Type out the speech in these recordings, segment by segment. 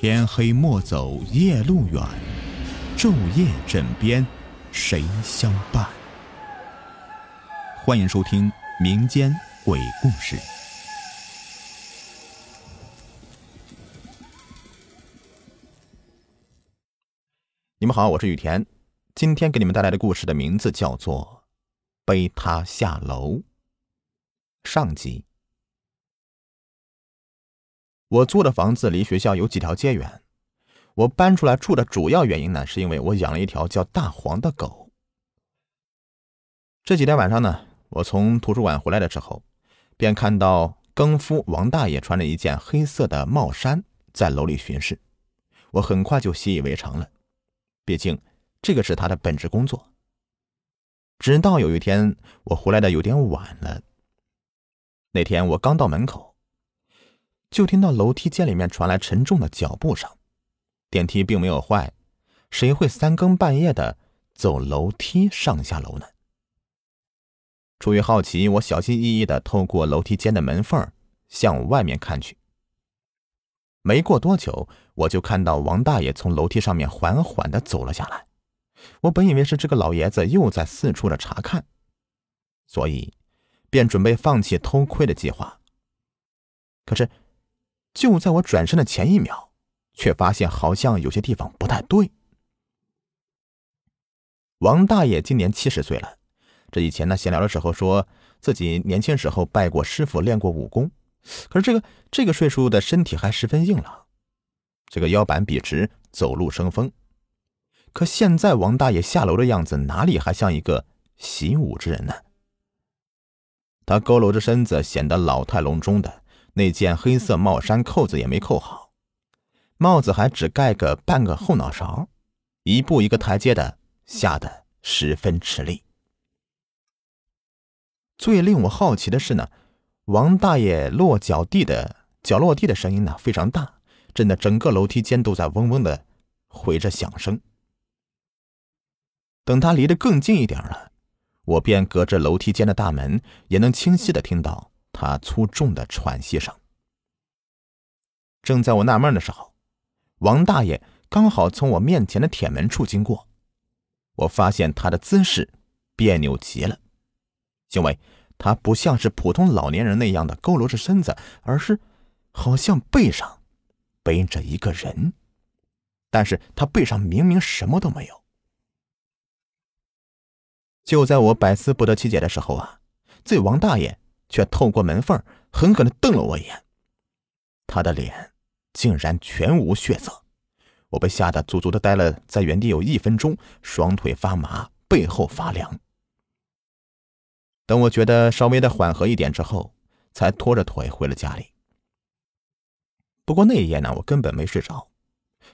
天黑莫走夜路远，昼夜枕边谁相伴？欢迎收听民间鬼故事。你们好，我是雨田，今天给你们带来的故事的名字叫做《背他下楼》上集。我租的房子离学校有几条街远，我搬出来住的主要原因呢，是因为我养了一条叫大黄的狗。这几天晚上呢，我从图书馆回来的时候，便看到更夫王大爷穿着一件黑色的帽衫在楼里巡视，我很快就习以为常了。毕竟，这个是他的本职工作。直到有一天，我回来的有点晚了。那天我刚到门口，就听到楼梯间里面传来沉重的脚步声。电梯并没有坏，谁会三更半夜的走楼梯上下楼呢？出于好奇，我小心翼翼的透过楼梯间的门缝向外面看去。没过多久，我就看到王大爷从楼梯上面缓缓的走了下来。我本以为是这个老爷子又在四处的查看，所以便准备放弃偷窥的计划。可是，就在我转身的前一秒，却发现好像有些地方不太对。王大爷今年七十岁了，这以前呢闲聊的时候说自己年轻时候拜过师傅，练过武功。可是这个这个岁数的身体还十分硬朗，这个腰板笔直，走路生风。可现在王大爷下楼的样子，哪里还像一个习武之人呢？他佝偻着身子，显得老态龙钟的。那件黑色帽衫扣子也没扣好，帽子还只盖个半个后脑勺，一步一个台阶的下得十分吃力。最令我好奇的是呢。王大爷落脚地的脚落地的声音呢非常大，震得整个楼梯间都在嗡嗡的回着响声。等他离得更近一点了，我便隔着楼梯间的大门也能清晰的听到他粗重的喘息声。正在我纳闷的时候，王大爷刚好从我面前的铁门处经过，我发现他的姿势别扭极了，因为。他不像是普通老年人那样的佝偻着身子，而是好像背上背着一个人，但是他背上明明什么都没有。就在我百思不得其解的时候啊，这王大爷却透过门缝狠狠的瞪了我一眼，他的脸竟然全无血色，我被吓得足足的待了在原地有一分钟，双腿发麻，背后发凉。等我觉得稍微的缓和一点之后，才拖着腿回了家里。不过那一夜呢，我根本没睡着，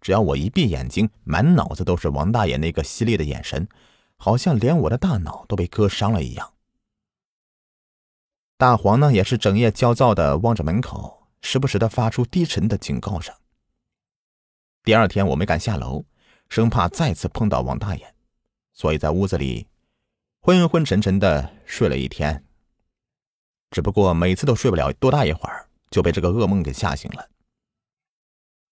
只要我一闭眼睛，满脑子都是王大爷那个犀利的眼神，好像连我的大脑都被割伤了一样。大黄呢，也是整夜焦躁的望着门口，时不时的发出低沉的警告声。第二天我没敢下楼，生怕再次碰到王大爷，所以在屋子里。昏昏沉沉的睡了一天，只不过每次都睡不了多大一会儿，就被这个噩梦给吓醒了。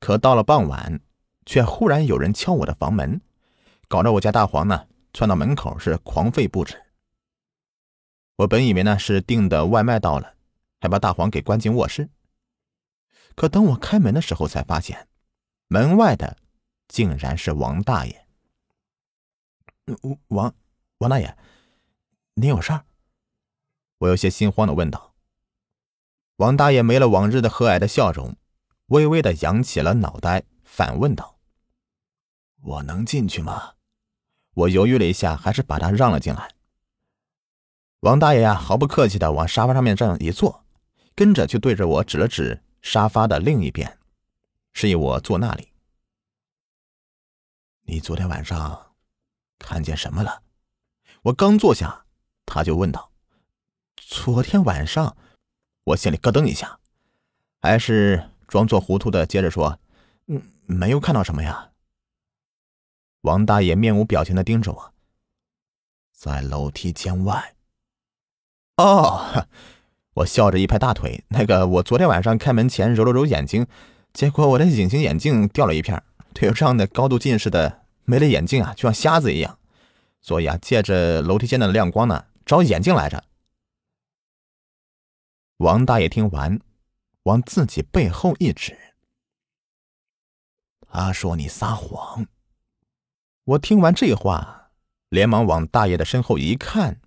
可到了傍晚，却忽然有人敲我的房门，搞得我家大黄呢窜到门口是狂吠不止。我本以为呢是订的外卖到了，还把大黄给关进卧室。可等我开门的时候，才发现门外的竟然是王大爷。王王大爷。你有事儿？我有些心慌的问道。王大爷没了往日的和蔼的笑容，微微的扬起了脑袋，反问道：“我能进去吗？”我犹豫了一下，还是把他让了进来。王大爷呀，毫不客气的往沙发上面这样一坐，跟着就对着我指了指沙发的另一边，示意我坐那里。你昨天晚上看见什么了？我刚坐下。他就问道：“昨天晚上，我心里咯噔一下，还是装作糊涂的接着说：‘嗯，没有看到什么呀。’”王大爷面无表情的盯着我，在楼梯间外。哦，我笑着一拍大腿：“那个，我昨天晚上开门前揉了揉眼睛，结果我的隐形眼镜掉了一片，对于这样的高度近视的，没了眼镜啊，就像瞎子一样。所以啊，借着楼梯间的亮光呢，找眼镜来着。王大爷听完，往自己背后一指，他说：“你撒谎。”我听完这话，连忙往大爷的身后一看，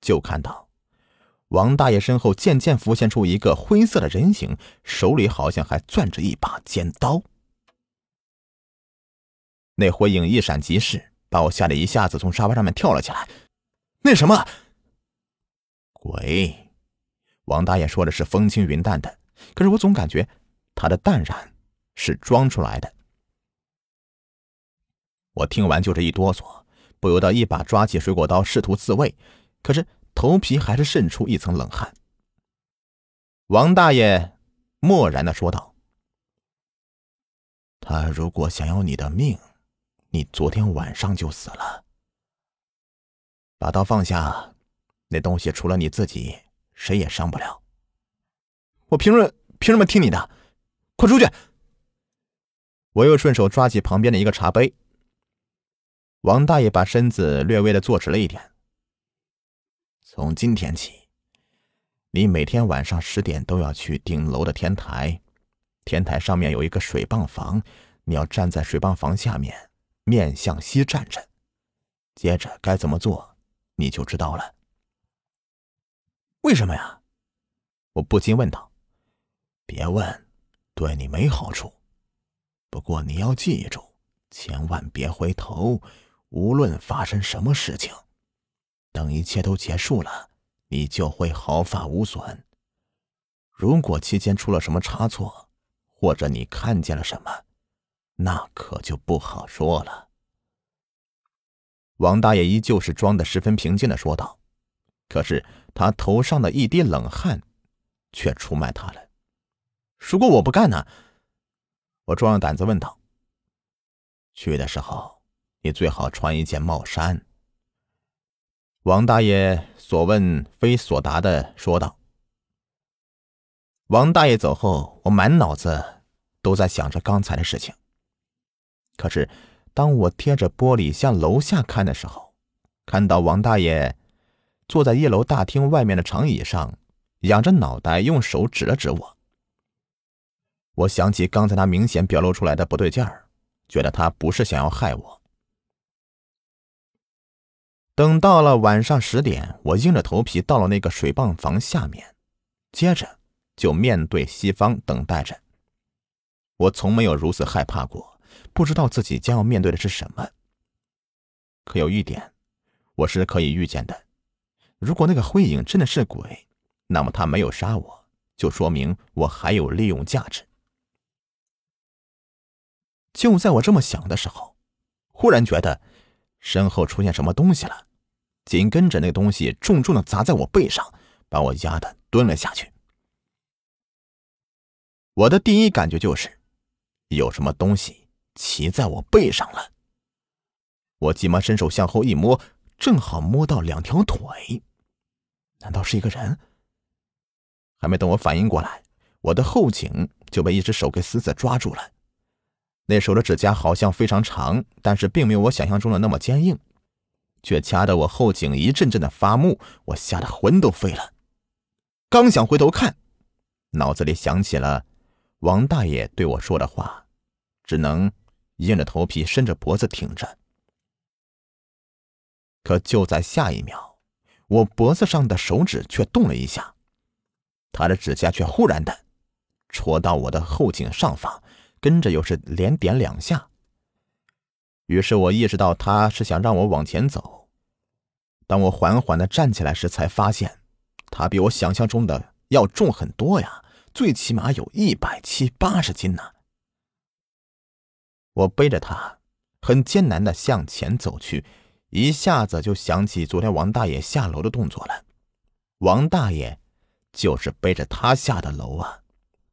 就看到。王大爷身后渐渐浮现出一个灰色的人形，手里好像还攥着一把尖刀。那灰影一闪即逝，把我吓得一下子从沙发上面跳了起来。那什么？鬼？王大爷说的是风轻云淡的，可是我总感觉他的淡然是装出来的。我听完就是一哆嗦，不由得一把抓起水果刀，试图自卫，可是。头皮还是渗出一层冷汗。王大爷漠然的说道：“他如果想要你的命，你昨天晚上就死了。把刀放下，那东西除了你自己，谁也伤不了。我凭什么凭什么听你的？快出去！”我又顺手抓起旁边的一个茶杯。王大爷把身子略微的坐直了一点。从今天起，你每天晚上十点都要去顶楼的天台，天台上面有一个水泵房，你要站在水泵房下面，面向西站着。接着该怎么做，你就知道了。为什么呀？我不禁问道。别问，对你没好处。不过你要记住，千万别回头，无论发生什么事情。等一切都结束了，你就会毫发无损。如果期间出了什么差错，或者你看见了什么，那可就不好说了。王大爷依旧是装的十分平静的说道，可是他头上的一滴冷汗，却出卖他了。如果我不干呢？我壮着胆子问道。去的时候，你最好穿一件帽衫。王大爷所问非所答的说道：“王大爷走后，我满脑子都在想着刚才的事情。可是，当我贴着玻璃向楼下看的时候，看到王大爷坐在一楼大厅外面的长椅上，仰着脑袋，用手指了指我。我想起刚才他明显表露出来的不对劲儿，觉得他不是想要害我。”等到了晚上十点，我硬着头皮到了那个水泵房下面，接着就面对西方等待着。我从没有如此害怕过，不知道自己将要面对的是什么。可有一点，我是可以预见的：如果那个灰影真的是鬼，那么他没有杀我，就说明我还有利用价值。就在我这么想的时候，忽然觉得身后出现什么东西了。紧跟着，那东西重重的砸在我背上，把我压的蹲了下去。我的第一感觉就是，有什么东西骑在我背上了。我急忙伸手向后一摸，正好摸到两条腿。难道是一个人？还没等我反应过来，我的后颈就被一只手给死死抓住了。那手的指甲好像非常长，但是并没有我想象中的那么坚硬。却掐得我后颈一阵阵的发木，我吓得魂都飞了。刚想回头看，脑子里想起了王大爷对我说的话，只能硬着头皮伸着脖子挺着。可就在下一秒，我脖子上的手指却动了一下，他的指甲却忽然的戳到我的后颈上方，跟着又是连点两下。于是我意识到他是想让我往前走。当我缓缓的站起来时，才发现他比我想象中的要重很多呀，最起码有一百七八十斤呢。我背着他，很艰难的向前走去，一下子就想起昨天王大爷下楼的动作了。王大爷就是背着他下的楼啊，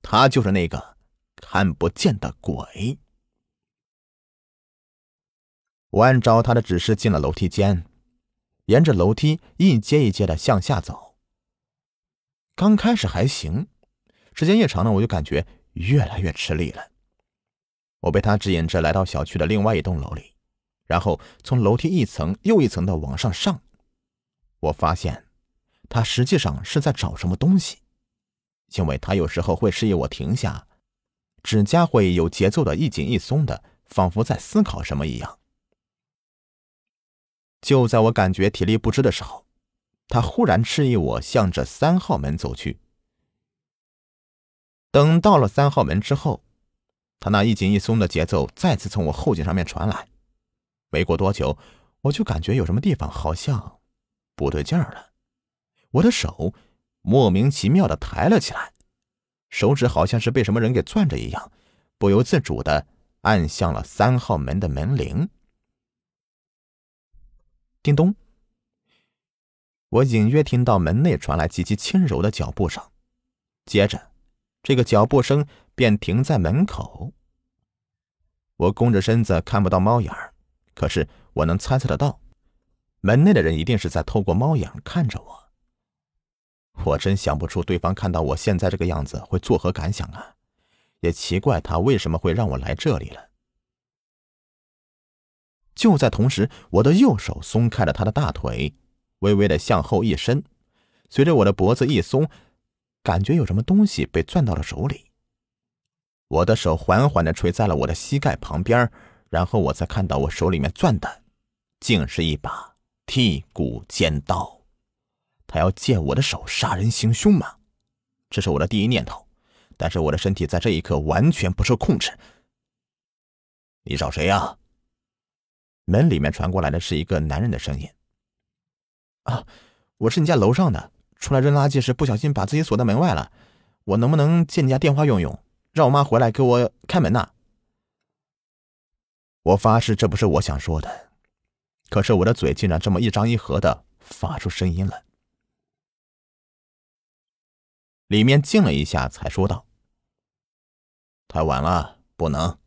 他就是那个看不见的鬼。我按照他的指示进了楼梯间，沿着楼梯一阶一阶的向下走。刚开始还行，时间越长呢，我就感觉越来越吃力了。我被他指引着来到小区的另外一栋楼里，然后从楼梯一层又一层的往上上。我发现，他实际上是在找什么东西，因为他有时候会示意我停下，指甲会有节奏的一紧一松的，仿佛在思考什么一样。就在我感觉体力不支的时候，他忽然示意我向着三号门走去。等到了三号门之后，他那一紧一松的节奏再次从我后颈上面传来。没过多久，我就感觉有什么地方好像不对劲儿了。我的手莫名其妙的抬了起来，手指好像是被什么人给攥着一样，不由自主的按向了三号门的门铃。叮咚！我隐约听到门内传来极其轻柔的脚步声，接着，这个脚步声便停在门口。我弓着身子看不到猫眼，可是我能猜测得到，门内的人一定是在透过猫眼看着我。我真想不出对方看到我现在这个样子会作何感想啊！也奇怪他为什么会让我来这里了。就在同时，我的右手松开了他的大腿，微微的向后一伸，随着我的脖子一松，感觉有什么东西被攥到了手里。我的手缓缓的垂在了我的膝盖旁边，然后我才看到我手里面攥的，竟是一把剔骨尖刀。他要借我的手杀人行凶吗？这是我的第一念头，但是我的身体在这一刻完全不受控制。你找谁呀？门里面传过来的是一个男人的声音：“啊，我是你家楼上的，出来扔垃圾时不小心把自己锁在门外了。我能不能借你家电话用用，让我妈回来给我开门呐？”我发誓这不是我想说的，可是我的嘴竟然这么一张一合的发出声音了。里面静了一下，才说道：“太晚了，不能，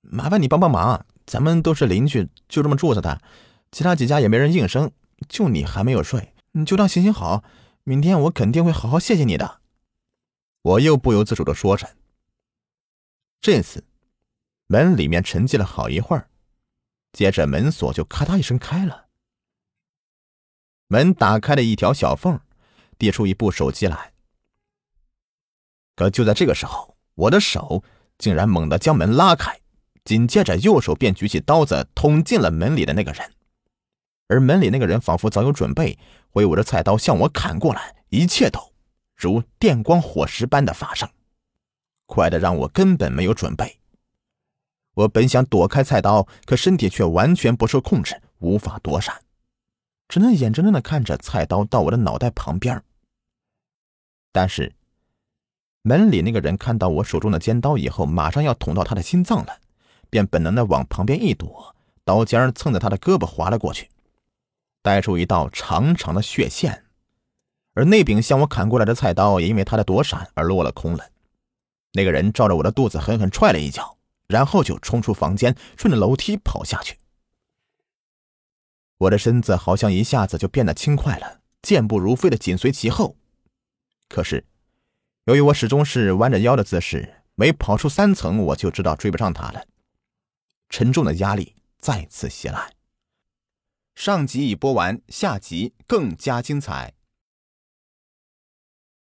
麻烦你帮帮忙。”咱们都是邻居，就这么住着的，其他几家也没人应声，就你还没有睡，你就当行行好，明天我肯定会好好谢谢你的。我又不由自主的说着。这次，门里面沉寂了好一会儿，接着门锁就咔嗒一声开了，门打开了一条小缝，递出一部手机来。可就在这个时候，我的手竟然猛地将门拉开。紧接着，右手便举起刀子捅进了门里的那个人，而门里那个人仿佛早有准备，挥舞着菜刀向我砍过来，一切都如电光火石般的发生，快的让我根本没有准备。我本想躲开菜刀，可身体却完全不受控制，无法躲闪，只能眼睁睁的看着菜刀到我的脑袋旁边。但是，门里那个人看到我手中的尖刀以后，马上要捅到他的心脏了。便本能的往旁边一躲，刀尖蹭着他的胳膊划了过去，带出一道长长的血线。而那柄向我砍过来的菜刀也因为他的躲闪而落了空了。那个人照着我的肚子狠狠踹了一脚，然后就冲出房间，顺着楼梯跑下去。我的身子好像一下子就变得轻快了，健步如飞的紧随其后。可是，由于我始终是弯着腰的姿势，每跑出三层，我就知道追不上他了。沉重的压力再次袭来。上集已播完，下集更加精彩。